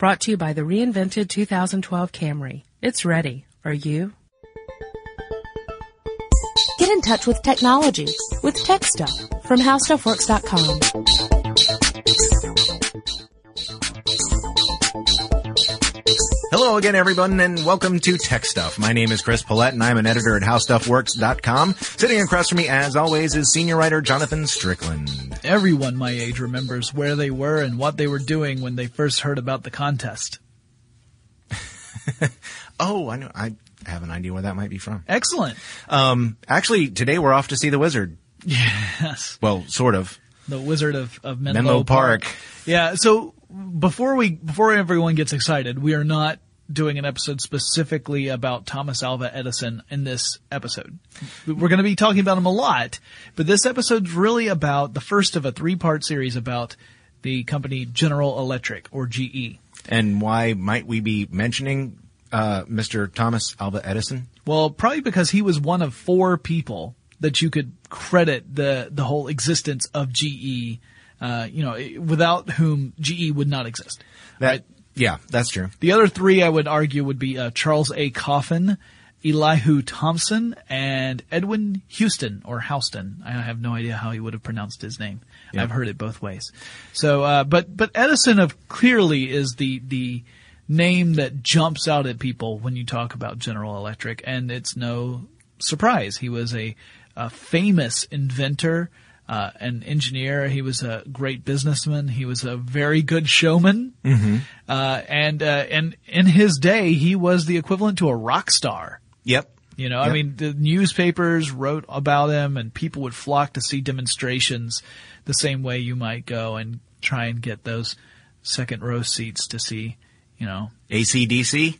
Brought to you by the reinvented 2012 Camry. It's ready. Are you? Get in touch with technology with Tech Stuff from HowStuffWorks.com. Hello again, everyone, and welcome to Tech Stuff. My name is Chris Pollette, and I'm an editor at HowStuffWorks.com. Sitting across from me, as always, is senior writer Jonathan Strickland. Everyone my age remembers where they were and what they were doing when they first heard about the contest. Oh, I know. I have an idea where that might be from. Excellent. Um, actually, today we're off to see the Wizard. Yes. Well, sort of. The Wizard of, of Menlo, Menlo Park. Yeah. So before we, before everyone gets excited, we are not doing an episode specifically about Thomas Alva Edison in this episode. We're going to be talking about him a lot, but this episode's really about the first of a three part series about the company General Electric or. GE. And why might we be mentioning uh, Mr. Thomas Alva Edison? Well, probably because he was one of four people that you could credit the the whole existence of GE. Uh, you know, without whom GE would not exist. That, Right. Yeah, that's true. The other three I would argue would be uh, Charles A. Coffin, Elihu Thomson, and Edwin Houston or Houston. I have no idea how he would have pronounced his name. Yeah. I've heard it both ways. So, uh, but but Edison of clearly is the the name that jumps out at people when you talk about General Electric, and it's no surprise. He was a, a famous inventor. Uh, an engineer, he was a great businessman. He was a very good showman, uh, and uh, and in his day, he was the equivalent to a rock star. Yep. You know, I mean, the newspapers wrote about him, and people would flock to see demonstrations, the same way you might go and try and get those second row seats to see. You know, ACDC?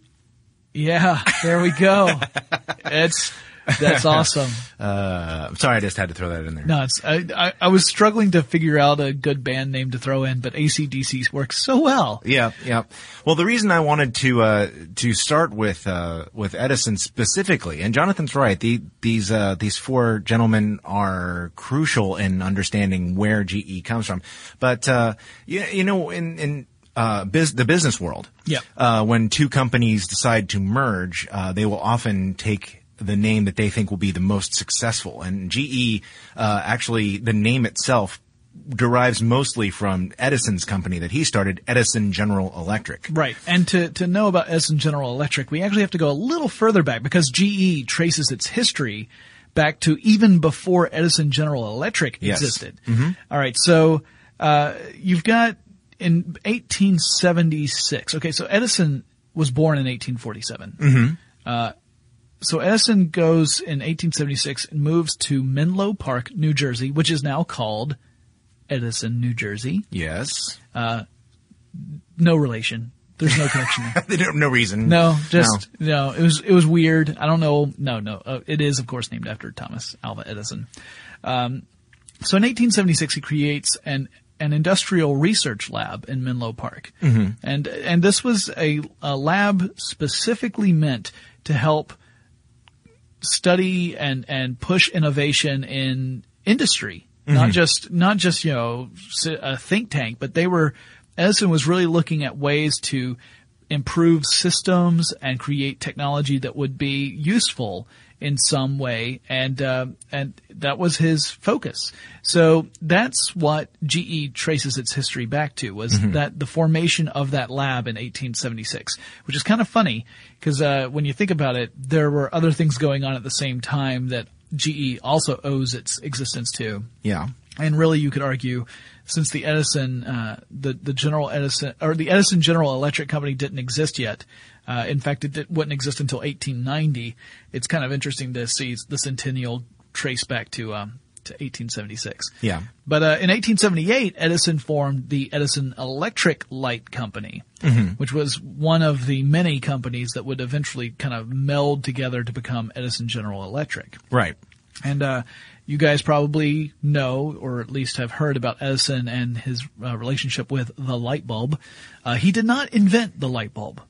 yeah, there we go. it's that's awesome. Uh, I'm sorry, I just had to throw that in there. No, it's I, I I was struggling to figure out a good band name to throw in, but ACDC works so well. Yeah, yeah. Well, the reason I wanted to uh, to start with uh, with Edison specifically, and Jonathan's right. The, these uh, these four gentlemen are crucial in understanding where GE comes from. But uh, you, you know, in in uh, biz, the business world, Yeah. uh, when two companies decide to merge, uh, they will often take the name that they think will be the most successful. And GE, uh, actually, the name itself derives mostly from Edison's company that he started, Edison General Electric. Right. And to, to know about Edison General Electric, we actually have to go a little further back because GE traces its history back to even before Edison General Electric Yes. existed. All right. So, uh, you've got in 1876. Okay. So Edison was born in 1847. Uh, so Edison goes in 1876 and moves to Menlo Park, New Jersey, which is now called Edison, New Jersey. Yes. No relation. There's no connection there. No reason. No, just no. It was it was weird. I don't know. No, no. Uh, it is of course named after Thomas Alva Edison. Um, so in 1876, he creates an an industrial research lab in Menlo Park, and and this was a, a lab specifically meant to help study and and push innovation in industry, not mm-hmm. just not just you know a think tank, but they were Edison was really looking at ways to improve systems and create technology that would be useful in some way, and uh, and that was his focus. So that's what GE traces its history back to was that the formation of that lab in 1876, which is kind of funny because uh, when you think about it, there were other things going on at the same time that GE also owes its existence to. Yeah. And really, you could argue, since the Edison, uh, the the General Edison or the Edison General Electric Company didn't exist yet. Uh, in fact, it did, wouldn't exist until 1890. It's kind of interesting to see the centennial trace back to um, to 1876. Yeah. But uh, in 1878, Edison formed the Edison Electric Light Company, which was one of the many companies that would eventually kind of meld together to become Edison General Electric. Right. And uh, you guys probably know, or at least have heard about Edison and his uh, relationship with the light bulb. Uh, he did not invent the light bulb.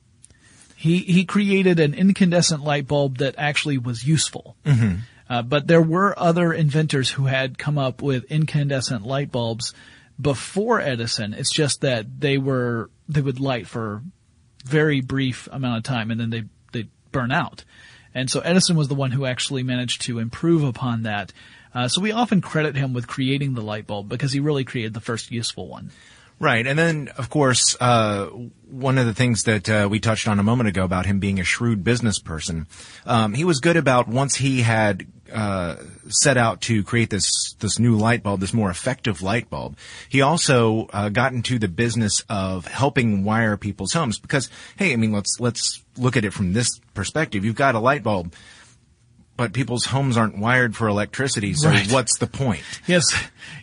He he created an incandescent light bulb that actually was useful. Uh, but there were other inventors who had come up with incandescent light bulbs before Edison. It's just that they were they would light for very brief amount of time and then they, they burn out. And so Edison was the one who actually managed to improve upon that. Uh, so we often credit him with creating the light bulb because he really created the first useful one. Right, and then of course, uh, one of the things that uh, we touched on a moment ago about him being a shrewd business person, um, he was good about once he had uh, set out to create this this new light bulb, this more effective light bulb. He also uh, got into the business of helping wire people's homes because, hey, I mean, let's let's look at it from this perspective. You've got a light bulb. But people's homes aren't wired for electricity, so Right. what's the point? Yes,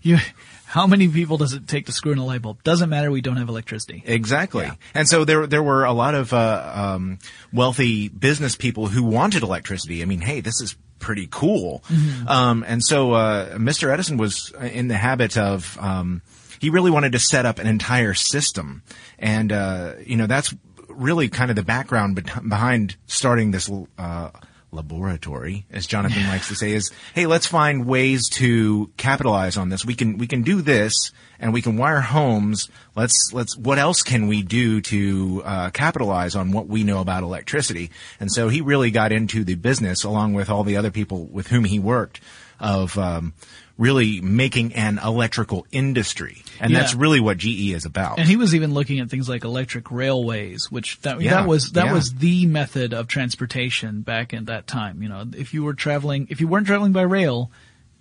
you. How many people does it take to screw in a light bulb? Doesn't matter. We don't have electricity. Exactly. And so there there were a lot of uh, um, wealthy business people who wanted electricity. I mean, hey, this is pretty cool. Um, and so uh, Mr. Edison was in the habit of um, he really wanted to set up an entire system, and uh, you know that's really kind of the background bet- behind starting this. Laboratory, as Jonathan likes to say, is hey, let's find ways to capitalize on this. We can we can do this, and we can wire homes. Let's let's what else can we do to uh, capitalize on what we know about electricity? And so he really got into the business, along with all the other people with whom he worked, of um, really making an electrical industry, and Yeah. that's really what GE is about. And he was even looking at things like electric railways, which that, Yeah, that was that yeah. was the method of transportation back in that time. You know, if you were traveling, if you weren't traveling by rail,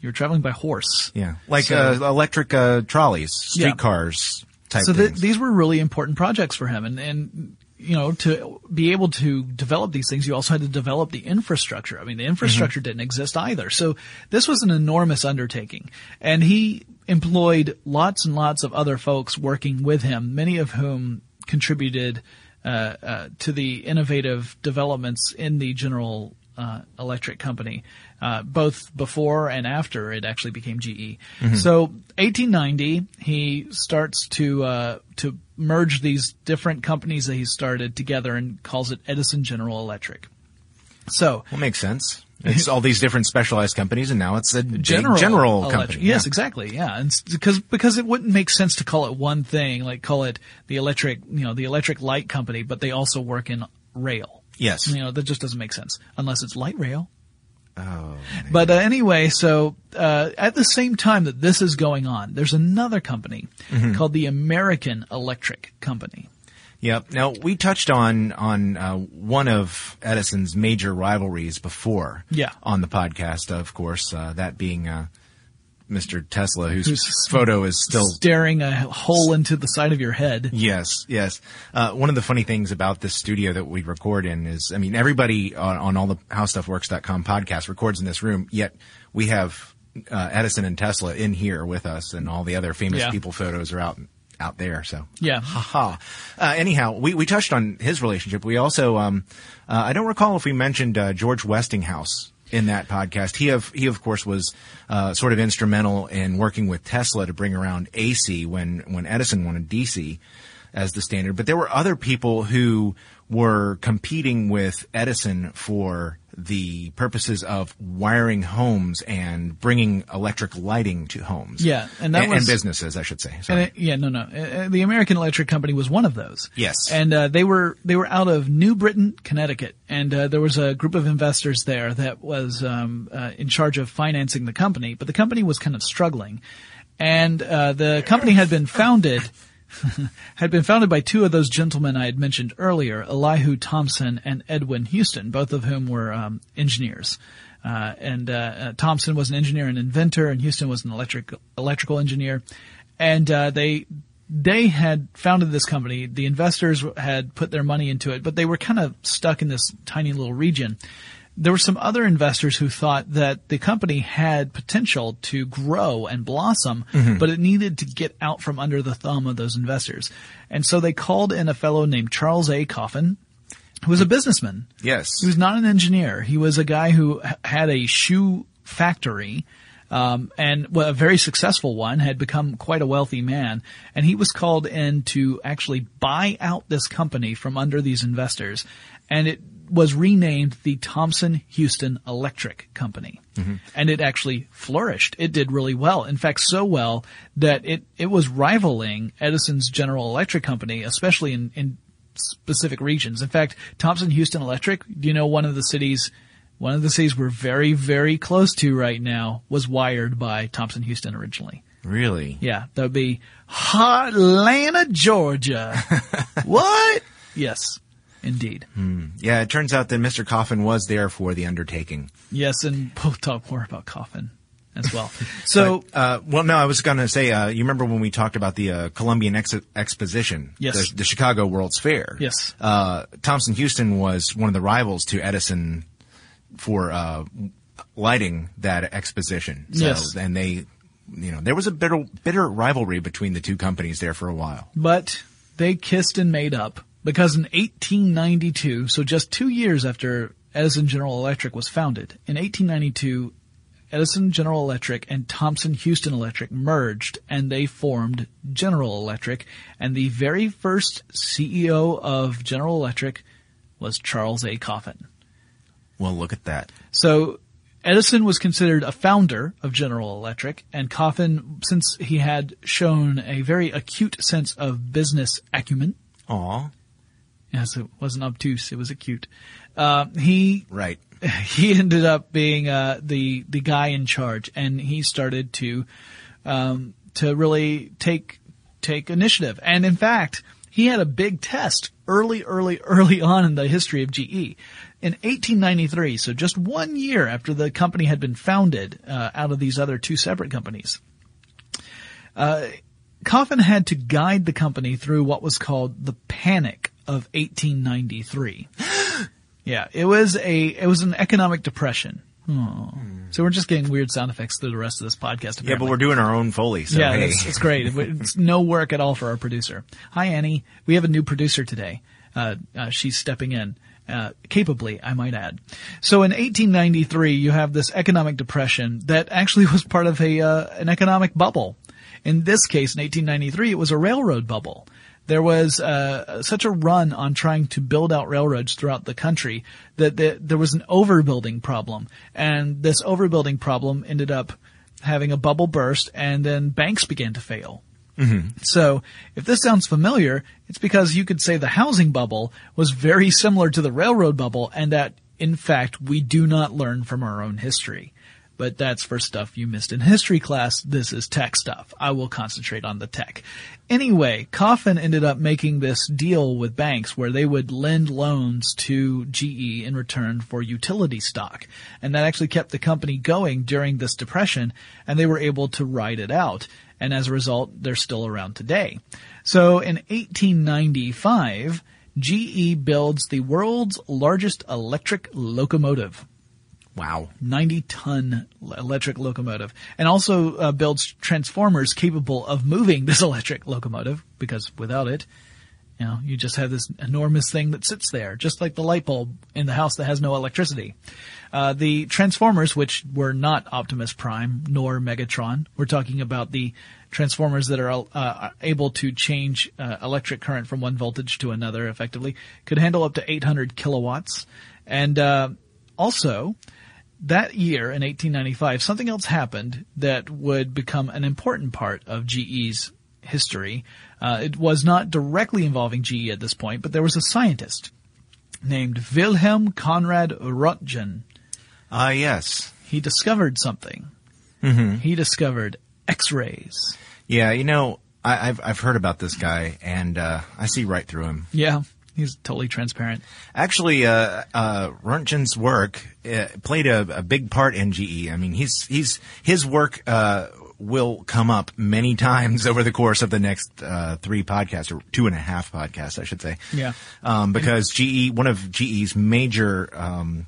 you were traveling by horse. yeah, like So- uh, electric uh, trolleys, streetcars. Type so th- these were really important projects for him, and and you know to be able to develop these things, you also had to develop the infrastructure. I mean, the infrastructure didn't exist either, so this was an enormous undertaking, and he employed lots and lots of other folks working with him, many of whom contributed uh, uh, to the innovative developments in the General uh, Electric Company, uh, both before and after it actually became GE. So 1890, he starts to uh, to merge these different companies that he started together and calls it Edison General Electric. So Well, makes sense. It's all these different specialized companies, and now it's a general general electric- company. Yes, Yeah. exactly. Yeah, and because because it wouldn't make sense to call it one thing, like call it the electric, you know, the electric light company, but they also work in rail. Yes. You know, that just doesn't make sense unless it's light rail. Oh, But uh, anyway, so uh, at the same time that this is going on, there's another company Mm-hmm. called the American Electric Company. Yep. Now we touched on on uh, one of Edison's major rivalries before. Yeah. On the podcast, of course, uh, that being uh, Mr. Tesla, whose Who's photo is still. Staring a hole into the side of your head. Yes, yes. Uh, one of the funny things about this studio that we record in is, I mean, everybody on, on all the HowStuffWorks.com podcast records in this room, yet we have uh, Edison and Tesla in here with us, and all the other famous Yeah. people photos are out out there. So Yeah. Haha. Uh, anyhow, we, we touched on his relationship. We also, um, uh, I don't recall if we mentioned uh, George Westinghouse in that podcast. He of he of course was uh, sort of instrumental in working with Tesla to bring around AC when when Edison wanted DC as the standard. But there were other people who were competing with Edison for the purposes of wiring homes and bringing electric lighting to homes. Yeah, and that and, was- businesses, I should say. And it, yeah, no, no. Uh, uh, The American Electric Company was one of those. Yes. And uh, they were they were out of New Britain, Connecticut, and uh, there was a group of investors there that was um, uh, in charge of financing the company, but the company was kind of struggling, and uh, the company had been founded. had been founded by two of those gentlemen I had mentioned earlier, Elihu Thomson and Edwin Houston, both of whom were um, engineers. Uh, and uh, uh, Thomson was an engineer and inventor, and Houston was an electric electrical engineer. And uh, they they had founded this company. The investors had put their money into it, but they were kind of stuck in this tiny little region. There were some other investors who thought that the company had potential to grow and blossom, but it needed to get out from under the thumb of those investors. And so they called in a fellow named Charles A. Coffin, who was a businessman. yes. He was not an engineer. He was a guy who had a shoe factory, um, and well, a very successful one, had become quite a wealthy man, and he was called in to actually buy out this company from under these investors, and it was renamed the Thomson Houston Electric Company. Mm-hmm. And it actually flourished. It did really well. In fact, so well that it, it was rivaling Edison's General Electric Company, especially in, in specific regions. In fact, Thomson Houston Electric, do you know one of the cities, one of the cities we're very, very close to right now was wired by Thomson Houston originally. Really? Yeah, that would be Atlanta, Georgia. what? Yes, indeed. Yeah, it turns out that Mr. Coffin was there for the undertaking. Yes, and we'll talk more about Coffin as well. So, But, uh, well, no, I was going to say, uh, you remember when we talked about the uh, Columbian Ex- Exposition? Yes. The, the Chicago World's Fair. Yes. Uh, Thomson Houston was one of the rivals to Edison for uh, lighting that exposition. So, Yes. And they, you know, there was a bitter, bitter rivalry between the two companies there for a while. but they kissed and made up because in 1892, so just two years after Edison General Electric was founded, in 1892, Edison General Electric and Thomson Houston Electric merged and they formed General Electric and the very first CEO of General Electric was Charles A. Coffin. Well, look at that. So Edison was considered a founder of General Electric, and Coffin, since he had shown a very acute sense of business acumen, Aw. Yes, it wasn't obtuse, it was acute. Uh, he Right. he ended up being uh, the the guy in charge, and he started to um, to really take take initiative. And in fact, he had a big test early, early, early on in the history of GE. In 1893, so just one year after the company had been founded uh, out of these other two separate companies, uh, Coffin had to guide the company through what was called the Panic of 1893. Yeah, it was a it was an economic depression. Oh. So we're just getting weird sound effects through the rest of this podcast. Yeah, but we're doing our own Foley, so yeah, hey. it's, it's great. It's no work at all for our producer. Hi Annie, we have a new producer today. Uh, uh, she's stepping in. Uh, capably, I might add. So in 1893, you have this economic depression that actually was part of a uh, an economic bubble. In this case, in 1893, it was a railroad bubble. There was uh, such a run on trying to build out railroads throughout the country that the, there was an overbuilding problem, and this overbuilding problem ended up having a bubble burst, and then banks began to fail. So, if this sounds familiar, it's because you could say the housing bubble was very similar to the railroad bubble, and that, in fact, we do not learn from our own history. But that's for stuff you missed in history class. This is tech stuff. I will concentrate on the tech. Anyway, Coffin ended up making this deal with banks where they would lend loans to GE in return for utility stock. And that actually kept the company going during this depression, and they were able to ride it out and as a result, they're still around today. So in 1895, GE builds the world's largest electric locomotive. Wow. 90 ton electric locomotive. And also uh, builds transformers capable of moving this electric locomotive because without it you know you just have this enormous thing that sits there just like the light bulb in the house that has no electricity. Uh, the transformers which were not optimus prime nor megatron we're talking about the transformers that are uh, able to change uh, electric current from one voltage to another effectively could handle up to 800 kilowatts. And uh, also that year in 1895, something else happened that would become an important part of GE's history. Uh, it was not directly involving GE at this point, but there was a scientist named Wilhelm Conrad Roentgen. Ah, yes. He discovered something. Mm-hmm. He discovered X-rays. Yeah, you know, I, I've I've heard about this guy, and uh, I see right through him. Yeah, he's totally transparent. Actually, uh, uh, Röntgen's work uh, played a, a big part in GE. I mean, he's he's his work uh, will come up many times over the course of the next uh, three podcasts or two and a half podcasts, I should say. Yeah. Um, because GE, one of GE's major um,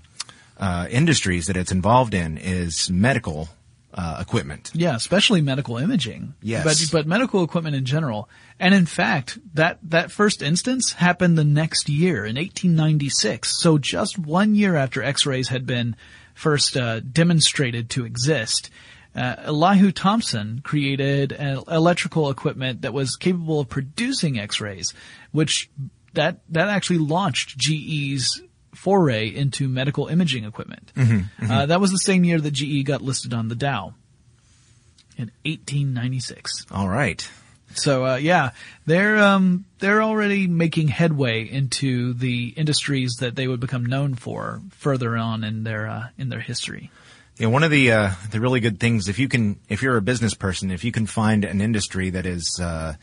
uh, industries that it's involved in is medical uh, equipment. Yeah, especially medical imaging. Yes. But but medical equipment in general. And in fact, that that first instance happened the next year in 1896. So just one year after X-rays had been first uh, demonstrated to exist, uh, Elihu Thomson created an electrical equipment that was capable of producing X-rays, which that that actually launched GE's foray into medical imaging equipment. Uh, that was the same year that GE got listed on the Dow in 1896. All right. So uh, yeah, they're um, they're already making headway into the industries that they would become known for further on in their uh, in their history. Yeah, one of the uh, the really good things if you can if you're a business person if you can find an industry that is uh,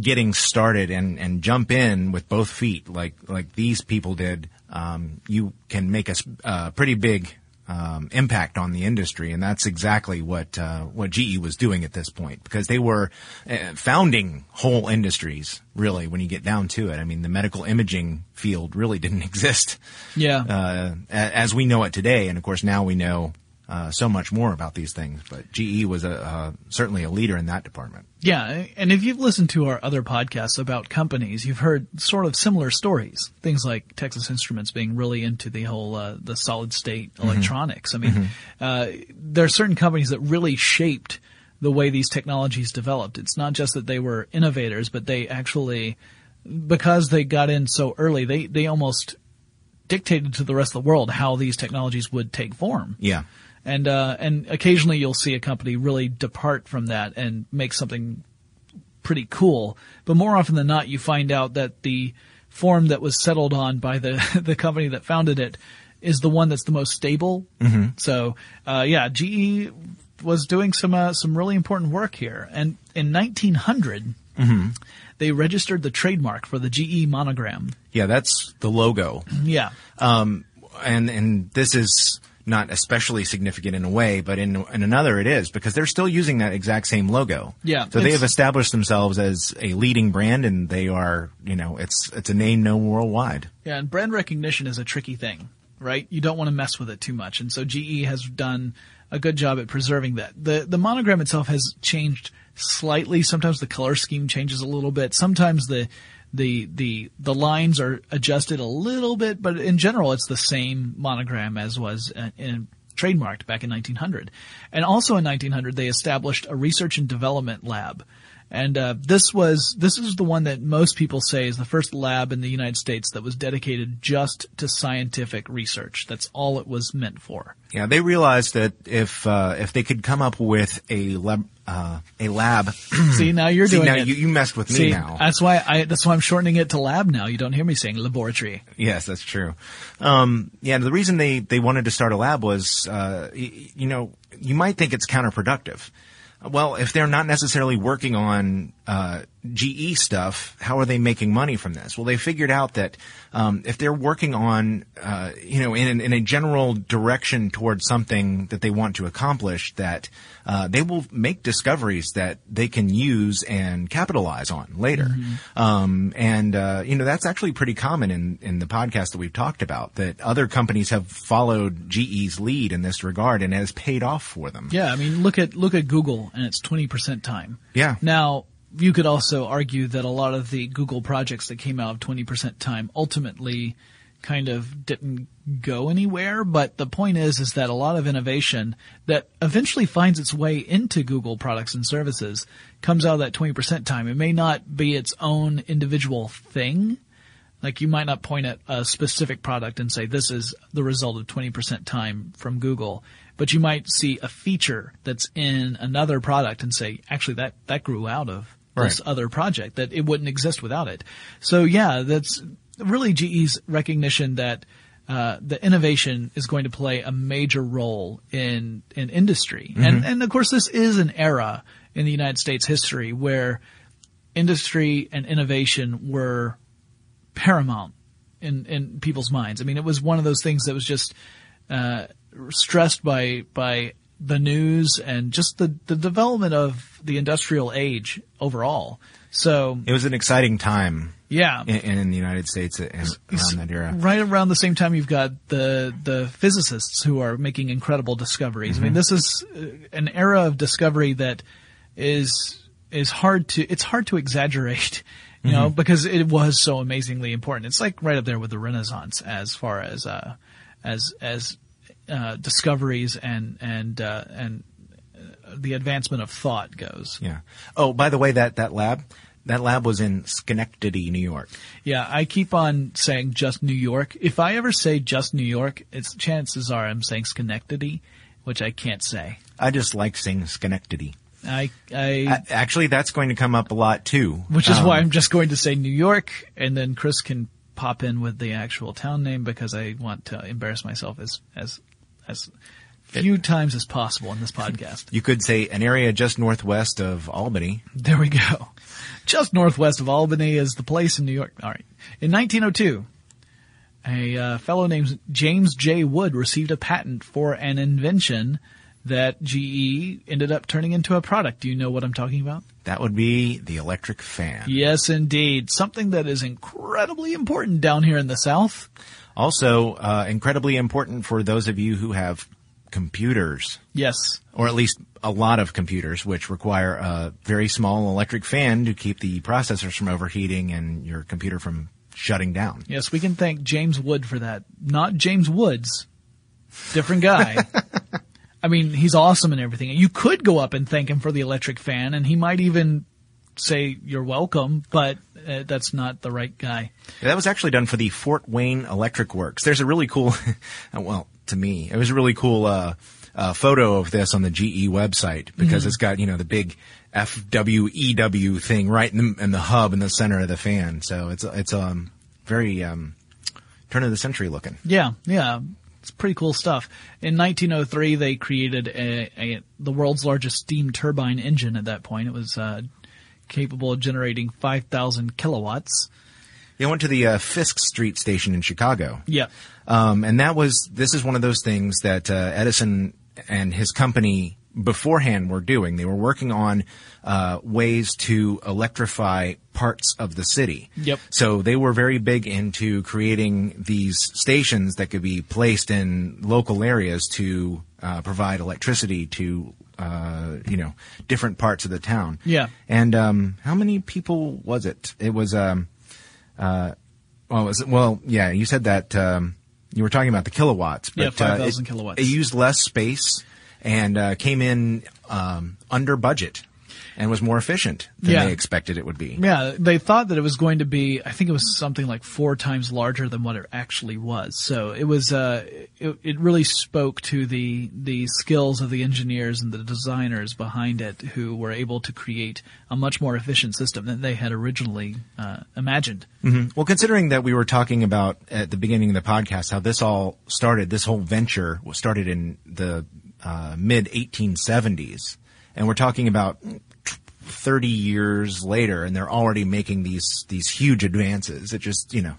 getting started and and jump in with both feet like like these people did, um, you can make a uh, pretty big um, impact on the industry, and that's exactly what uh, what GE was doing at this point because they were uh, founding whole industries. Really, when you get down to it, I mean, the medical imaging field really didn't exist Yeah, uh, a- as we know it today. And of course, now we know uh, so much more about these things. But GE was a, uh, certainly a leader in that department. Yeah, and if you've listened to our other podcasts about companies, you've heard sort of similar stories. Things like Texas Instruments being really into the whole uh, the solid state electronics. I mean, uh, there are certain companies that really shaped the way these technologies developed. It's not just that they were innovators, but they actually, because they got in so early, they they almost dictated to the rest of the world how these technologies would take form Yeah. And uh, and occasionally you'll see a company really depart from that and make something pretty cool. But more often than not, you find out that the form that was settled on by the the company that founded it is the one that's the most stable. Mm-hmm. So uh, yeah, GE was doing some uh, some really important work here, and in 1900. They registered the trademark for the GE monogram. Yeah, that's the logo. Yeah. Um, and, and this is not especially significant in a way, but in, in another it is because they're still using that exact same logo. Yeah, So they have established themselves as a leading brand and they are, you know, it's, it's a name known worldwide. Yeah, and brand recognition is a tricky thing, right? You don't want to mess with it too much. And so GE has done a good job at preserving that. The the monogram itself has changed slightly. Sometimes the color scheme changes a little bit. Sometimes the the the the lines are adjusted a little bit, but in general it's the same monogram as was uh, in trademarked back in 1900. And also in 1900 they established a research and development lab. And uh, this was this is the one that most people say is the first lab in the United States that was dedicated just to scientific research. That's all it was meant for. Yeah, they realized that if, uh, if they could come up with a lab, uh, a lab. See, now you're See, doing now it. you, you messed with me See, now. that's why I that's why I'm shortening it to lab now. You don't hear me saying laboratory. Yes, that's true. Um, yeah, the reason they, they wanted to start a lab was, uh, you know, you might think it's counterproductive. Well, if they're not necessarily working on uh, GE stuff, how are they making money from this? Well, they figured out that um, if they're working on, uh, you know, in, in a general direction towards something that they want to accomplish, that uh, they will make discoveries that they can use and capitalize on later. Um, and uh, you know, that's actually pretty common in in the podcast that we've talked about. That other companies have followed GE's lead in this regard, and it has paid off for them. Yeah, I mean, look at look at Google and it's 20% time. Yeah. Now, you could also argue that a lot of the Google projects that came out of 20% time ultimately kind of didn't go anywhere, but the point is is that a lot of innovation that eventually finds its way into Google products and services comes out of that 20% time. It may not be its own individual thing, like you might not point at a specific product and say this is the result of 20% time from Google, but you might see a feature that's in another product and say actually that that grew out of this Right. other project that it wouldn't exist without it. So yeah, that's really GE's recognition that uh, the innovation is going to play a major role in in industry, and and of course this is an era in the United States history where industry and innovation were paramount in in people's minds. I mean, it was one of those things that was just uh, stressed by by the news and just the the development of the industrial age overall. So It was an exciting time yeah, in, in the United States around that era. right around the same time you've got the the physicists who are making incredible discoveries. I mean, this is uh, an era of discovery that is is hard to it's hard to exaggerate, you know, because it was so amazingly important. It's like right up there with the Renaissance as far as uh as as uh discoveries and and uh and uh, the advancement of thought goes. Yeah. Oh, by the way, that that lab, that lab was in Schenectady, New York. Yeah, I keep on saying just New York. If I ever say just New York, it's chances are I'm saying Schenectady, which I can't say. I just like saying Schenectady. I, I, Actually, that's going to come up a lot too. which is Um, why I'm just going to say New York, and then Chris can pop in with the actual town name because I want to embarrass myself as as as few times as possible in this podcast. You could say an area just northwest of Albany. There we go. Just northwest of Albany is the place in New York. All right. In 1902, a uh, fellow named James J. Wood received a patent for an invention that GE ended up turning into a product. Do you know what I'm talking about? That would be the electric fan. Yes, indeed. Something that is incredibly important down here in the South. Also, uh, incredibly important for those of you who have computers, Yes. or at least a lot of computers, which require a very small electric fan to keep the processors from overheating and your computer from shutting down. Yes, we can thank James Wood for that. Not James Woods. Different guy. I mean, he's awesome and everything. You could go up and thank him for the electric fan and he might even say you're welcome, but uh, that's not the right guy. That was actually done for the Fort Wayne Electric Works. There's a really cool, well, to me, it was a really cool uh, uh, photo of this on the GE website because it's got you know the big FWEW thing right in the, in the hub in the center of the fan. So it's it's um very um turn of the century looking. Yeah, yeah. It's pretty cool stuff. In 1903, they created a, a the world's largest steam turbine engine. At that point, it was uh, capable of generating 5,000 kilowatts. They went to the uh, Fisk Street station in Chicago. Yeah, Um, and that was, this is one of those things that, uh, Edison and his company beforehand were doing. They were working on, uh, ways to electrify parts of the city. Yep. So they were very big into creating these stations that could be placed in local areas to, uh, provide electricity to, uh, you know, different parts of the town. Yeah. And, um, how many people was it? It was, um, uh, well, was it, well, yeah, you said that, um, you were talking about the kilowatts, but Yeah, uh, 5,000 it- kilowatts. It used less space and uh, came in um, under budget and was more efficient than Yeah. they expected it would be. Yeah, they thought that it was going to be. I think it was something like four times larger than what it actually was. So it was. Uh, it, it really spoke to the the skills of the engineers and the designers behind it, who were able to create a much more efficient system than they had originally uh, imagined. Well, considering that we were talking about at the beginning of the podcast how this all started, this whole venture was started in the uh, mid 1870s, and we're talking about 30 years later, and they're already making these these huge advances. It just you know,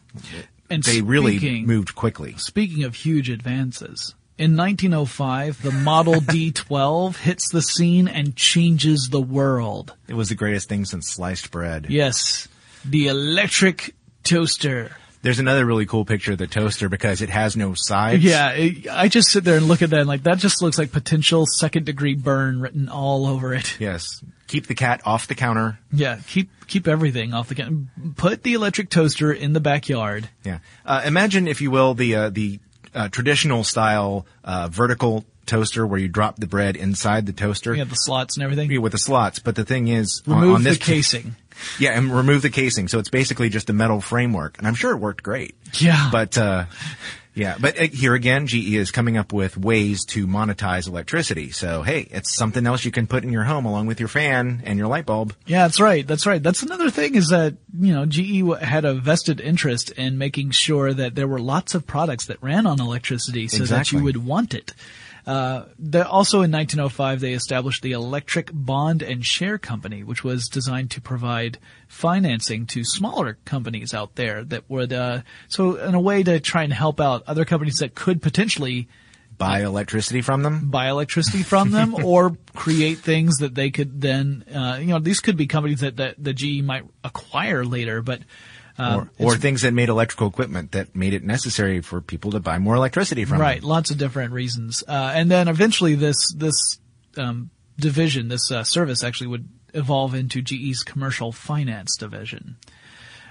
And they really moved quickly. Speaking of huge advances, in 1905, the Model D12 hits the scene and changes the world. It was the greatest thing since sliced bread. Yes, the electric toaster. There's another really cool picture of the toaster because it has no sides. Yeah, it, I just sit there and look at that and like that just looks like potential second degree burn written all over it. Yes. Keep the cat off the counter. Yeah, keep keep everything off the can. Put the electric toaster in the backyard. Yeah. Uh, imagine, if you will, the uh, the uh, traditional style uh, vertical toaster where you drop the bread inside the toaster have the slots and everything. Yeah, with the slots. But the thing is, on- Remove on, this the casing. Yeah, and remove the casing. So it's basically just a metal framework, and I'm sure it worked great. Yeah. But uh, yeah, but uh, here again, GE is coming up with ways to monetize electricity. So hey, it's something else you can put in your home along with your fan and your light bulb. Yeah, that's right. That's right. That's another thing is that, you know, GE had a vested interest in making sure that there were lots of products that ran on electricity so that you would want it. Uh, the, also in 1905, they established the Electric Bond and Share Company, which was designed to provide financing to smaller companies out there that would, uh, so in a way to try and help out other companies that could potentially Buy electricity from them. buy electricity from them or create things that they could then, uh, you know, these could be companies that, that the GE might acquire later, but, um, or, or things that made electrical equipment that made it necessary for people to buy more electricity from right, them. lots of different reasons. Uh, and then eventually this, this, um, division, this, uh, service actually would evolve into GE's commercial finance division.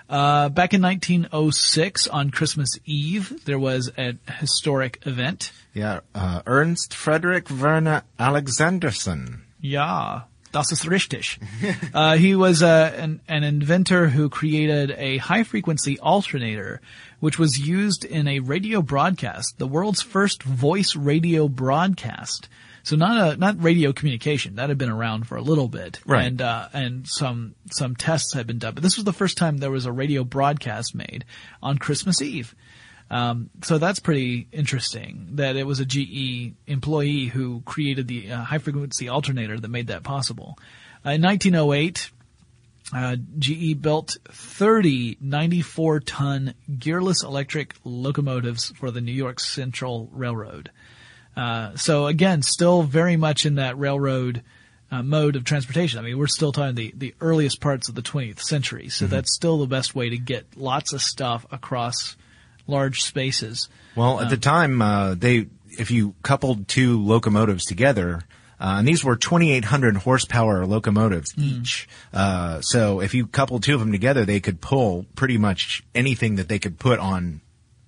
Uh, back in 1906 on Christmas Eve, there was a historic event. Yeah, uh, Ernst Frederick Werner Alexanderson. Ja, das ist richtig. uh, he was uh, an, an inventor who created a high frequency alternator, which was used in a radio broadcast, the world's first voice radio broadcast. So not a not radio communication that had been around for a little bit, Right. And uh, and some some tests had been done, but this was the first time there was a radio broadcast made on Christmas Eve. Um, so that's pretty interesting that it was a GE employee who created the uh, high frequency alternator that made that possible. Uh, in 1908, uh, GE built 30 94 ton gearless electric locomotives for the New York Central Railroad. Uh, so again, still very much in that railroad uh, mode of transportation. I mean, we're still talking the, the earliest parts of the 20th century. So that's still the best way to get lots of stuff across large spaces. Well, at the time, uh, they if you coupled two locomotives together, uh, and these were 2,800 horsepower locomotives each. Uh, so if you coupled two of them together, they could pull pretty much anything that they could put on,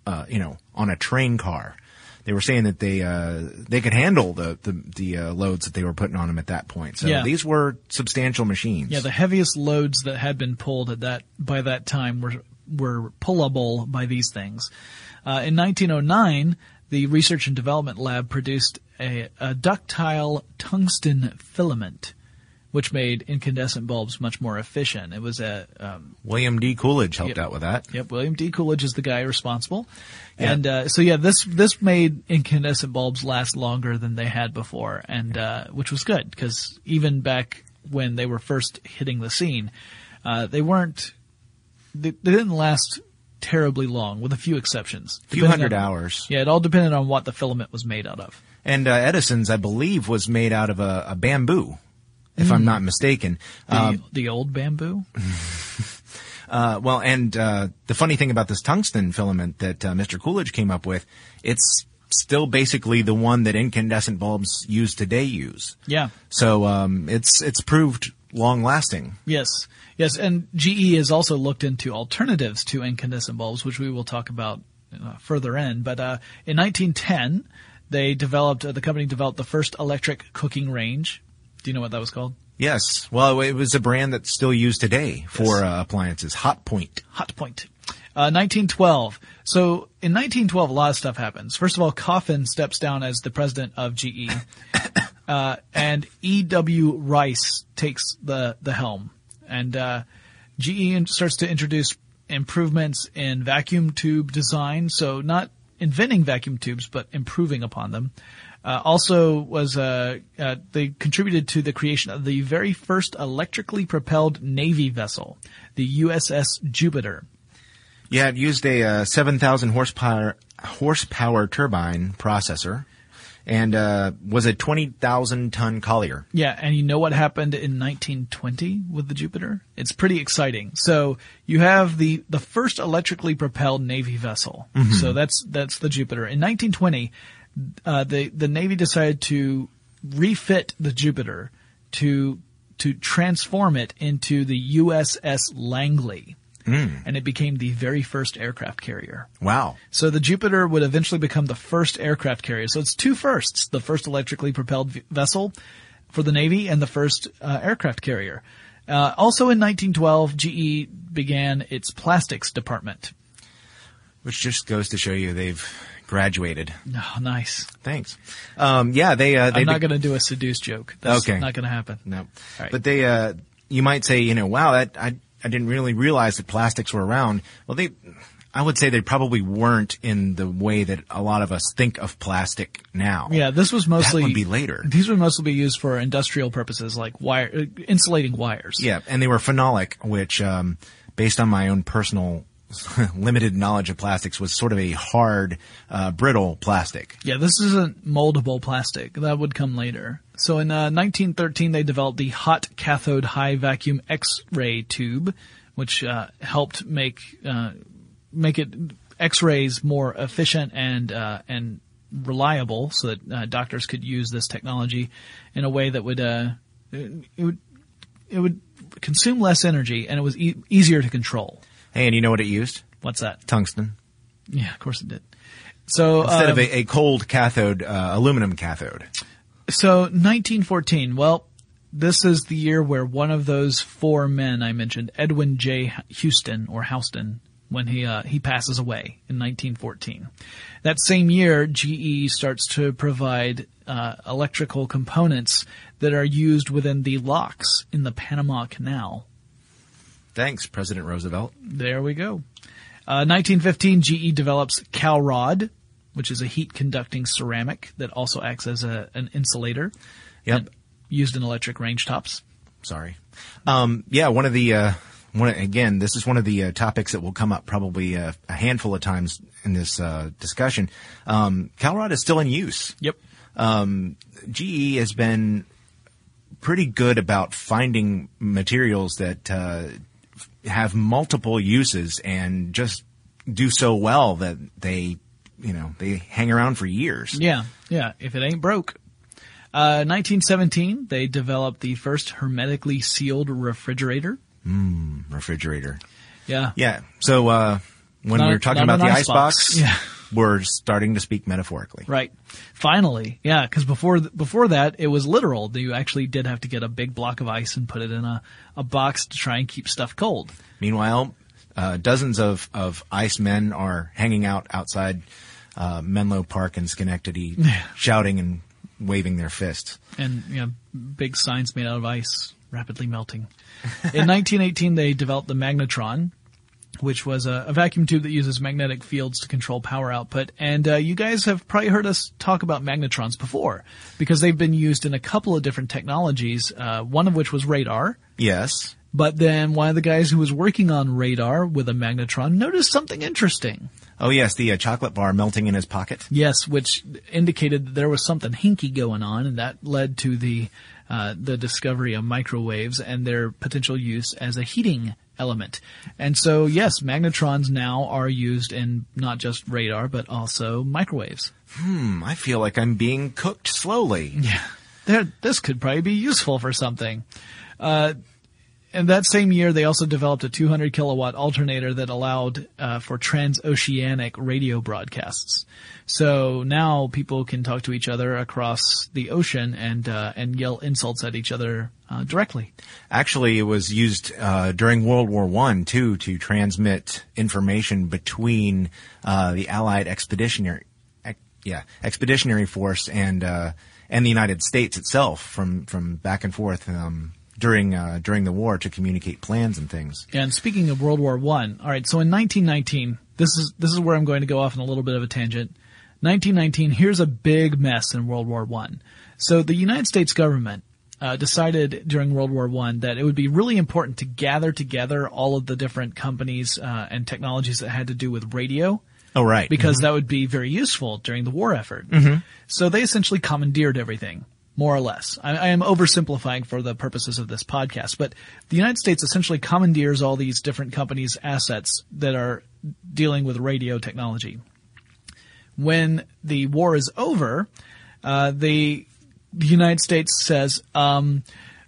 uh, you know, on a train car. They were saying that they uh, they could handle the the, the uh, loads that they were putting on them at that point. So Yeah. these were substantial machines. Yeah, the heaviest loads that had been pulled at that by that time were were pullable by these things. Uh, in 1909, the Research and Development Lab produced a, a ductile tungsten filament, which made incandescent bulbs much more efficient. It was a um, William D. Coolidge helped Yep. out with that. Yep, William D. Coolidge is the guy responsible. Yeah. And uh, so yeah, this this made incandescent bulbs last longer than they had before, and uh, which was good because even back when they were first hitting the scene, uh, they weren't they, they didn't last terribly long, with a few exceptions. A few hundred on- hours. Yeah, it all depended on what the filament was made out of. And uh, Edison's, I believe, was made out of a, a bamboo, if Hmm. I'm not mistaken. The, Um, the old bamboo. uh, well, and uh, the funny thing about this tungsten filament that uh, Mr. Coolidge came up with, it's still basically the one that incandescent bulbs use today use. Yeah. So um, it's it's proved long lasting. Yes, yes, and GE has also looked into alternatives to incandescent bulbs, which we will talk about uh, further in. But uh, in 1910, they developed uh, the company developed the first electric cooking range. Do you know what that was called? Yes. Well, it was a brand that's still used today for uh, appliances. Hot Point. Hot Point. Uh, 1912. So in 1912, a lot of stuff happens. First of all, Coffin steps down as the president of GE, uh, and E.W. Rice takes the the helm, and uh, GE starts to introduce improvements in vacuum tube design. So not inventing vacuum tubes, but improving upon them. Uh, also was uh, uh, they contributed to the creation of the very first electrically propelled navy vessel, the USS Jupiter. Yeah, it used a uh, 7,000 horsepower horsepower turbine processor, and uh, was a 20,000 ton collier. Yeah, and you know what happened in 1920 with the Jupiter? It's pretty exciting. So you have the the first electrically propelled Navy vessel. So that's that's the Jupiter. In 1920, uh, the the Navy decided to refit the Jupiter to to transform it into the USS Langley, and it became the very first aircraft carrier. Wow. So the Jupiter would eventually become the first aircraft carrier. So it's two firsts: the first electrically propelled v- vessel for the Navy and the first uh, aircraft carrier. Uh, also in 1912, GE began its plastics department. Which just goes to show you they've graduated. Oh, nice. Thanks. Um, yeah, they uh, they I'm not be- going to do a seduce joke. That's Okay. not going to happen. No. right. But they, uh, you might say, you know, wow, that, I, I didn't really realize that plastics were around. Well, they, I would say they probably weren't in the way that a lot of us think of plastic now. Yeah, this was mostly would be later. These would mostly be used for industrial purposes, like wire uh, insulating wires. Yeah, and they were phenolic, which, um, based on my own personal limited knowledge of plastics, was sort of a hard, uh, brittle plastic. Yeah, this isn't moldable plastic. That would come later. So in uh, 1913, they developed the hot cathode high vacuum X-ray tube, which uh, helped make uh, make it X-rays more efficient and uh, and reliable, so that uh, doctors could use this technology in a way that would uh, it would it would consume less energy and it was e- easier to control. Hey, and you know what it used? What's that? Tungsten. Yeah, of course it did. So Instead of um, a, a cold cathode, uh, aluminum cathode. So 1914. Well, this is the year where one of those four men I mentioned, Edwin J. Houston or Houston, when he uh, he passes away in 1914. That same year, GE starts to provide uh, electrical components that are used within the locks in the Panama Canal. Thanks, President Roosevelt. There we go. Uh, 1915, GE develops Calrod, which is a heat conducting ceramic that also acts as a, an insulator. Yep. Used in electric range tops. Sorry. Um, yeah, one of the uh, one again, this is one of the uh, topics that will come up probably uh, a handful of times in this uh, discussion. Um, Calrod is still in use. Yep. Um, GE has been pretty good about finding materials that uh, have multiple uses and just do so well that they, you know, they hang around for years. Yeah, yeah. If it ain't broke. Uh, 1917, they developed the first hermetically sealed refrigerator. Refrigerator. Yeah. Yeah. So uh, when Not- we were talking about the ice icebox, box. Yeah. We're starting to speak metaphorically. Right. Finally, yeah, because before th- before that, it was literal. You actually did have to get a big block of ice and put it in a, a box to try and keep stuff cold. Meanwhile, uh, dozens of, of ice men are hanging out outside uh, Menlo Park in Schenectady, shouting and waving their fists. and you know, big signs made out of ice rapidly melting. In 1918, they developed the magnetron, which was a, a vacuum tube that uses magnetic fields to control power output. And uh, you guys have probably heard us talk about magnetrons before because they've been used in a couple of different technologies. Uh, one of which was radar. Yes. But then one of the guys who was working on radar with a magnetron noticed something interesting. Oh yes, the uh, chocolate bar melting in his pocket. Yes, which indicated that there was something hinky going on, and that led to the uh, the discovery of microwaves and their potential use as a heating element. And so, yes, magnetrons now are used in not just radar but also microwaves. Hmm, I feel like I'm being cooked slowly. There, this could probably be useful for something. Uh, and that same year, they also developed a 200 kilowatt alternator that allowed uh, for transoceanic radio broadcasts. So now people can talk to each other across the ocean and uh, and yell insults at each other uh, directly. Actually, it was used uh, during World War One too to transmit information between uh, the Allied expeditionary, ex- yeah, expeditionary force and uh, and the United States itself from from back and forth um, during uh, during the war to communicate plans and things. And speaking of World War One, all right. So in 1919, this is this is where I'm going to go off on a little bit of a tangent. 1919. Here's a big mess in World War One. So the United States government uh, decided during World War One that it would be really important to gather together all of the different companies uh, and technologies that had to do with radio Oh right, because that would be very useful during the war effort. So they essentially commandeered everything, more or less. I, I am oversimplifying for the purposes of this podcast, but the United States essentially commandeers all these different companies' assets that are dealing with radio technology. When the war is over, uh, the, the United States says, um,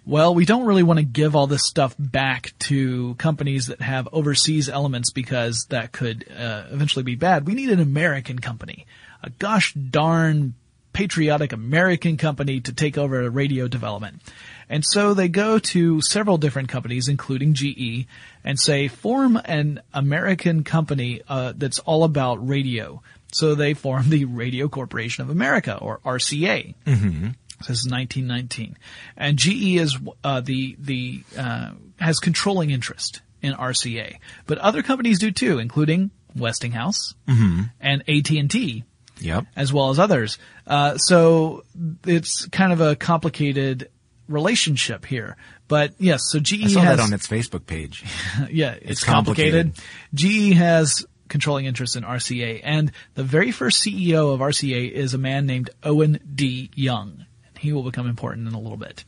well, we don't really want to give all this stuff back to companies that have overseas elements because that could uh, eventually be bad. We need an American company, a gosh darn patriotic American company to take over radio development. And so they go to several different companies, including GE, and say, form an American company uh, that's all about radio. So they form the Radio Corporation of America, or RCA. This is 1919, and GE is uh, the the uh, has controlling interest in RCA, but other companies do too, including Westinghouse and AT and T, Yep. as well as others. Uh, so it's kind of a complicated relationship here. But yes, so GE I saw has that on its Facebook page. yeah, it's, It's complicated. complicated. GE has controlling interest in RCA, and the very first CEO of RCA is a man named Owen D. Young. He will become important in a little bit.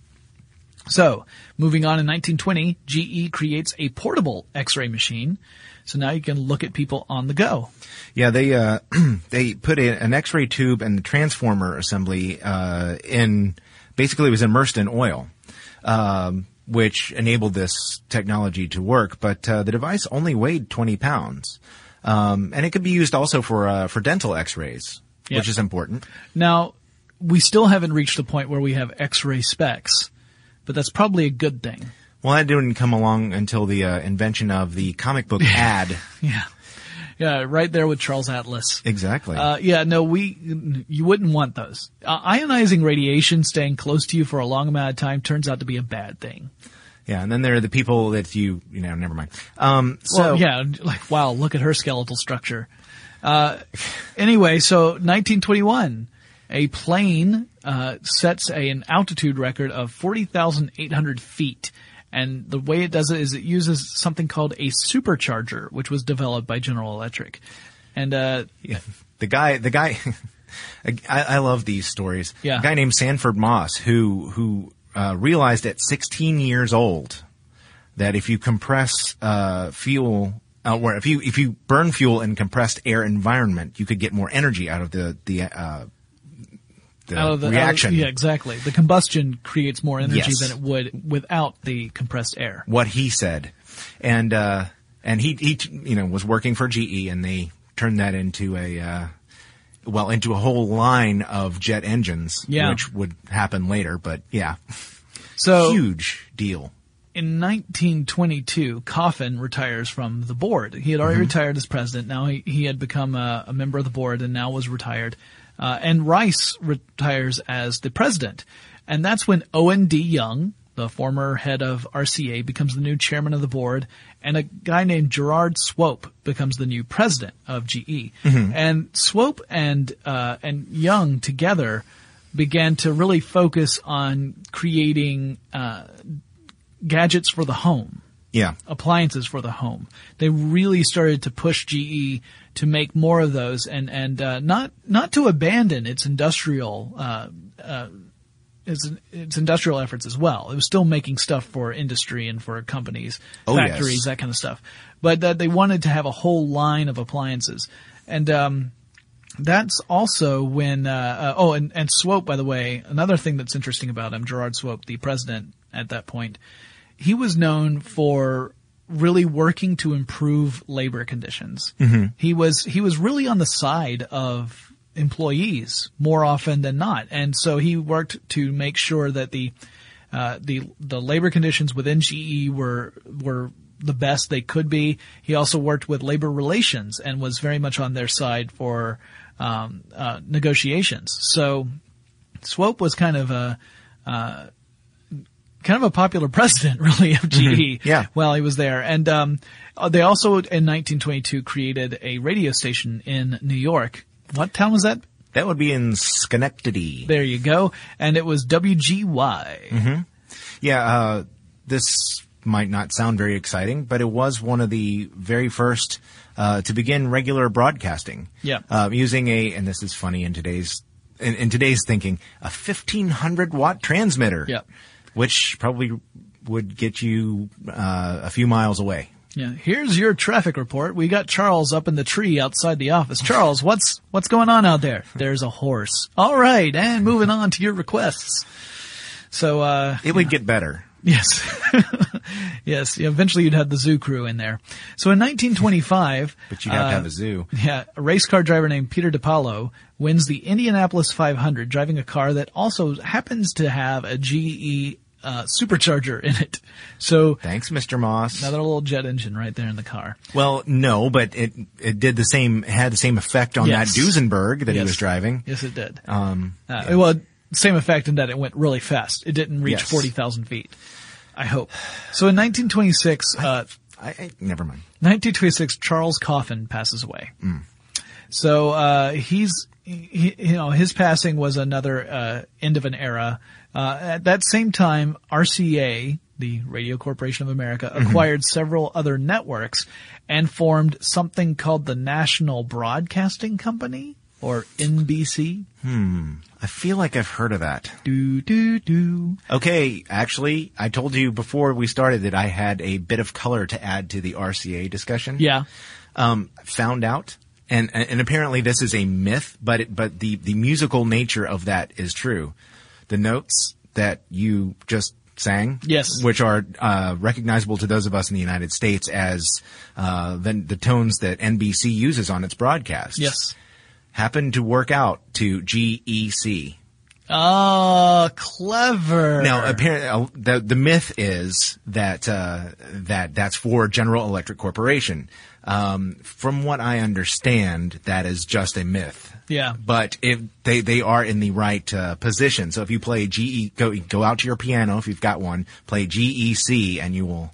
So, moving on in 1920, GE creates a portable X-ray machine. So now you can look at people on the go. Yeah, they uh, they put an X-ray tube and the transformer assembly uh, in. Basically, it was immersed in oil, um, which enabled this technology to work. But uh, the device only weighed 20 pounds, um, and it could be used also for uh, for dental X-rays, Yeah. which is important. Now, we still haven't reached the point where we have X-ray specs, but that's probably a good thing. Well, that didn't come along until the uh, invention of the comic book ad. Yeah. Yeah, right there with Charles Atlas. Exactly. Uh, yeah, no, we, you wouldn't want those. Uh, ionizing radiation staying close to you for a long amount of time turns out to be a bad thing. yeah, and then there are the people that you, you know, never mind. Um, so Well, yeah, like, wow, look at her skeletal structure. Uh, anyway, so 1921, a plane, uh, sets a, an altitude record of 40,800 feet. And the way it does it is it uses something called a supercharger, which was developed by General Electric. And, uh, Yeah. The guy, the guy, I, I love these stories. Yeah. A guy named Sanford Moss who, who, uh, realized at 16 years old that if you compress, uh, fuel, uh, or if you, if you burn fuel in compressed air environment, you could get more energy out of the, the, uh, the, out of the out of- reaction. yeah, exactly. The combustion creates more energy Yes. than it would without the compressed air. what he said, and uh, and he he you know was working for GE, and they turned that into a uh, well into a whole line of jet engines, Yeah. which would happen later. But yeah, So huge deal. in 1922, Coffin retires from the board. He had already retired as president. Now he, he had become a, a member of the board and now was retired. Uh, and Rice retires as the president. And that's when Owen D. Young, the former head of RCA, becomes the new chairman of the board. And a guy named Gerard Swope becomes the new president of GE. And Swope and, uh, and Young together began to really focus on creating, uh, gadgets for the home, Yeah, appliances for the home. They really started to push GE to make more of those and, and, uh, not, not to abandon its industrial, uh, uh, its, its industrial efforts as well. It was still making stuff for industry and for companies, Oh, yes. factories, that kind of stuff. But that they wanted to have a whole line of appliances. And, um, that's also when, uh, uh, oh, and, and Swope, by the way, another thing that's interesting about him, Gerard Swope, the president at that point, he was known for really working to improve labor conditions. He was, he was really on the side of employees more often than not. And so he worked to make sure that the, uh, the, the labor conditions within GE were, were the best they could be. He also worked with labor relations and was very much on their side for, um, uh, negotiations. So Swope was kind of a, uh, kind of a popular president, really, of GE. Yeah. While he was there, and um, uh, they also in 1922 created a radio station in New York. What town was that? that would be in Schenectady. There you go, and it was WGY. Yeah, uh, this might not sound very exciting, but it was one of the very first uh, to begin regular broadcasting. Yeah. uh, using a, and this is funny in today's in, in today's thinking, a fifteen hundred watt transmitter. Yeah. Which probably would get you uh, a few miles away. Yeah. Here's your traffic report. We got Charles up in the tree outside the office. Charles, what's what's going on out there? There's a horse. All right, and moving on to your requests. So, uh, It would get better. Yes. yes. Eventually you'd have the zoo crew in there. So in 1925. But you'd have to uh, have a zoo. Yeah, a race car driver named Peter DePaolo wins the Indianapolis 500 driving a car that also happens to have a GE uh, supercharger in it. So Thanks, Mr. Moss. another little jet engine right there in the car. Well, no, but it it did the same had the same effect on Yes. that Duesenberg that he was driving. Yes, it did. Um, Uh, Well, same effect in that it went really fast. It didn't reach Yes. 40,000 feet. I hope. So in 1926, uh, I, I never mind. 1926, Charles Coffin passes away. So uh, he's, he, you know, his passing was another uh, end of an era. Uh, at that same time, RCA, the Radio Corporation of America, acquired several other networks and formed something called the National Broadcasting Company, or NBC. Hmm. I feel like I've heard of that. Do do do. Okay, actually, I told you before we started that I had a bit of color to add to the RCA discussion. Yeah. Um, found out, and and apparently this is a myth, but it, but the the musical nature of that is true. The notes that you just sang, Yes. which are uh, recognizable to those of us in the United States as uh, the the tones that NBC uses on its broadcasts. Yes. happen to work out to GEC. Oh, clever. Now, apparently, uh, the the myth is that uh, that that's for General Electric Corporation. Um, from what I understand, that is just a myth. Yeah. But if they, they are in the right uh, position. So if you play GE, go, go out to your piano if you've got one, play GEC and you will,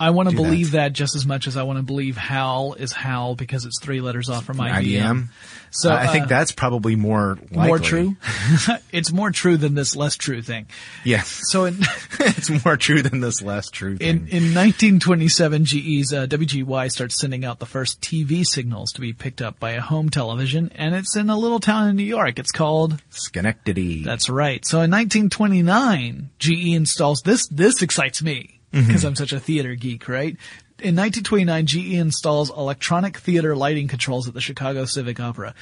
I want to believe that. just as much as I want to believe HAL is HAL because it's three letters off from IBM. IBM. So I think uh, that's probably more likely. more true. it's more true than this less true thing. Yes. So in it's more true than this less true thing. in, in 1927, GE's uh, WGY starts sending out the first TV signals to be picked up by a home television, and it's in a little town in New York. It's called Schenectady. That's right. So in 1929, GE installs this. This excites me because I'm such a theater geek, right? In 1929, GE installs electronic theater lighting controls at the Chicago Civic Opera.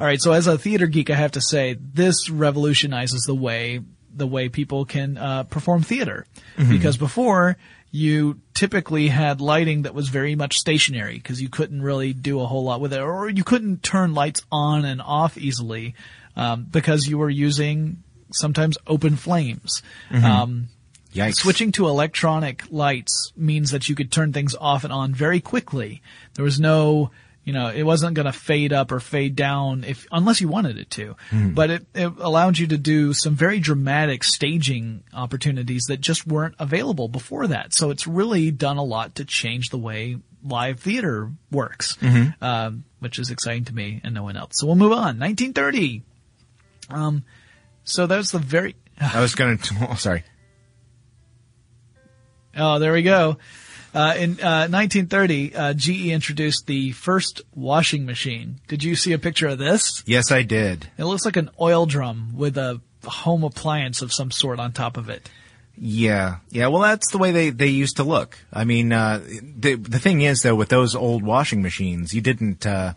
All right. So as a theater geek, I have to say this revolutionizes the way the way people can uh, perform theater because before you typically had lighting that was very much stationary because you couldn't really do a whole lot with it or you couldn't turn lights on and off easily um, because you were using sometimes open flames. Um, Yikes. switching to electronic lights means that you could turn things off and on very quickly. There was no, you know, it wasn't going to fade up or fade down if unless you wanted it to. But it, it allowed you to do some very dramatic staging opportunities that just weren't available before that. So it's really done a lot to change the way live theater works, um, which is exciting to me and no one else. So we'll move on. 1930. Um, so was the very. I was going to, oh, sorry. Oh, there we go. Uh, in uh, 1930, uh, GE introduced the first washing machine. Did you see a picture of this? Yes, I did. It looks like an oil drum with a home appliance of some sort on top of it. Yeah, yeah. Well, that's the way they, they used to look. I mean, uh, the the thing is though, with those old washing machines, you didn't, uh,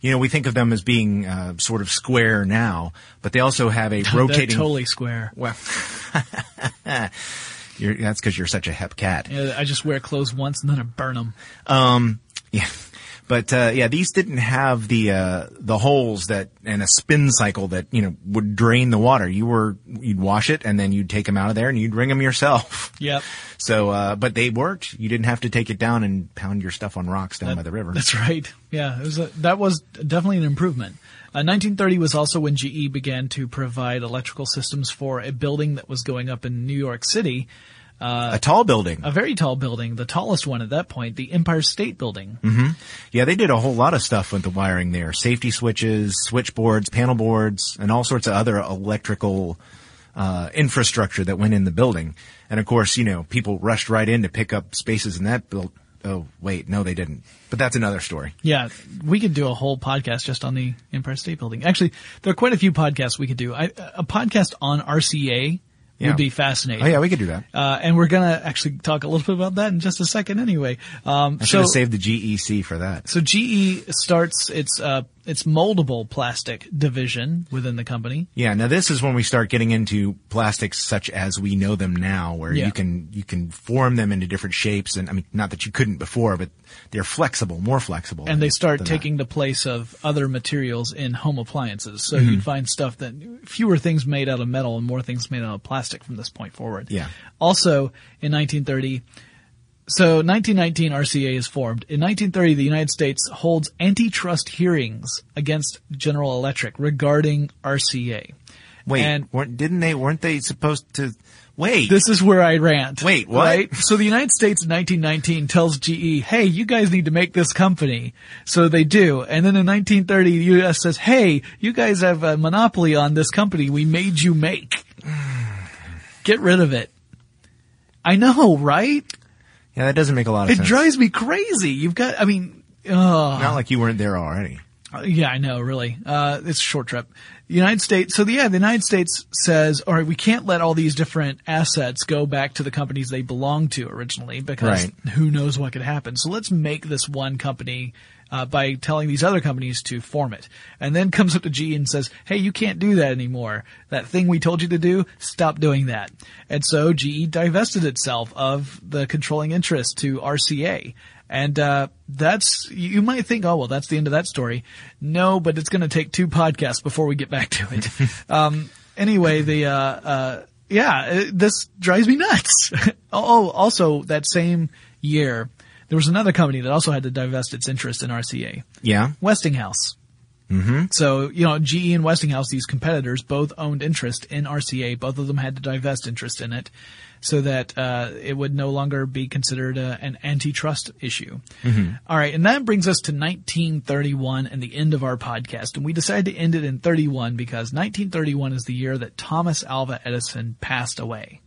you know, we think of them as being uh, sort of square now, but they also have a They're rotating. totally square. Well, you're, that's because you're such a hep cat. Yeah, I just wear clothes once and then I burn them. Um, yeah. But uh, yeah, these didn't have the uh, the holes that and a spin cycle that you know would drain the water. You were you'd wash it and then you'd take them out of there and you'd wring them yourself. Yep. So, uh, but they worked. You didn't have to take it down and pound your stuff on rocks down by the river. That's right. Yeah, it was a, that was definitely an improvement. Uh, 1930 was also when GE began to provide electrical systems for a building that was going up in New York City. A tall building. A very tall building, the tallest one at that point, the Empire State Building. Yeah, they did a whole lot of stuff with the wiring there. Safety switches, switchboards, panel boards, and all sorts of other electrical uh, infrastructure that went in the building. And of course, you know, people rushed right in to pick up spaces in that build. Oh, wait, no, they didn't. But that's another story. Yeah, we could do a whole podcast just on the Empire State Building. Actually, there are quite a few podcasts we could do. I, a podcast on RCA Yeah. would be fascinating. Oh yeah, we could do that. Uh, and we're gonna actually talk a little bit about that in just a second anyway. Um, I should so, have saved the GEC for that. so GE starts its, uh, its moldable plastic division within the company. Yeah, now this is when we start getting into plastics such as we know them now, where Yeah. you can you can form them into different shapes, and I mean, not that you couldn't before, but they're flexible, more flexible. and they start taking the place of other materials in home appliances. So mm-hmm. you'd find stuff that fewer things made out of metal and more things made out of plastic from this point forward. Yeah. Also, in 1930, so 1919 RCA is formed. In 1930, the United States holds antitrust hearings against General Electric regarding RCA. Wait, and- weren't, didn't they? Weren't they supposed to? Wait, This is where I rant. Wait, what? Right? So the United States in 1919 tells GE, hey, you guys need to make this company. So they do. And then in 1930, the U.S. says, hey, you guys have a monopoly on this company we made you make. Get rid of it. I know, right? Yeah, that doesn't make a lot of sense. It sense. drives me crazy. You've got, I mean, ugh. Not like you weren't there already. Uh, Yeah, I know, really. Uh, it's a short trip. The United States, so the, yeah, the United States says, all right, we can't let all these different assets go back to the companies they belonged to originally because Right. who knows what could happen. So let's make this one company, uh, by telling these other companies to form it. And then comes up to GE and says, hey, you can't do that anymore. That thing we told you to do, stop doing that. And so GE divested itself of the controlling interest to RCA. And uh, that's you might think, oh well, that's the end of that story. No, but it's going to take two podcasts before we get back to it. um, anyway, the uh, uh, yeah, uh, this drives me nuts. oh, also that same year, There was another company that also had to divest its interest in RCA. Yeah. Westinghouse. Mm-hmm. So, you know, GE and Westinghouse, these competitors, both owned interest in RCA. Both of them had to divest interest in it so that uh, it would no longer be considered a, an antitrust issue. All right, and that brings us to 1931 and the end of our podcast. And we decided to end it in 31 because 1931 is the year that Thomas Alva Edison passed away.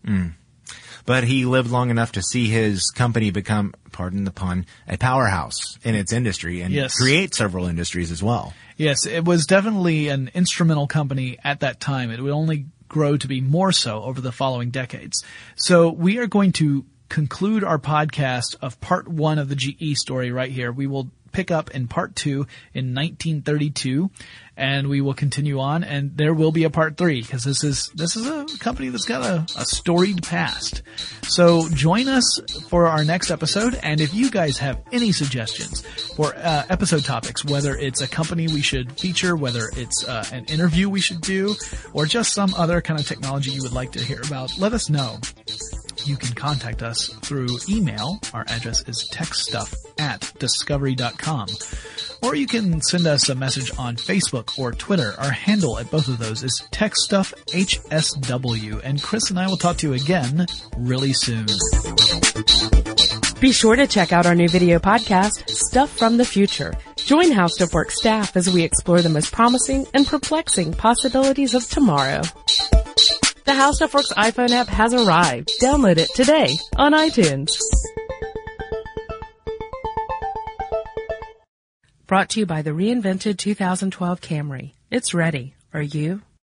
But he lived long enough to see his company become, pardon the pun, a powerhouse in its industry and Yes. create several industries as well. Yes, it was definitely an instrumental company at that time. It would only grow to be more so over the following decades. So we are going to conclude our podcast of part one of the GE story right here. We will pick up in part two in 1932 and we will continue on and there will be a part three because this is, this is a company that's got a, a storied past. So join us for our next episode and if you guys have any suggestions for uh, episode topics, whether it's a company we should feature, whether it's uh, an interview we should do, or just some other kind of technology you would like to hear about, let us know you can contact us through email. Our address is techstuff at discovery.com. Or you can send us a message on Facebook or Twitter. Our handle at both of those is techstuffhsw. And Chris and I will talk to you again really soon. Be sure to check out our new video podcast, Stuff from the Future. Join HowStuffWorks staff as we explore the most promising and perplexing possibilities of tomorrow. The HowStuffWorks iPhone app has arrived. Download it today on iTunes. Brought to you by the reinvented 2012 Camry. It's ready. Are you?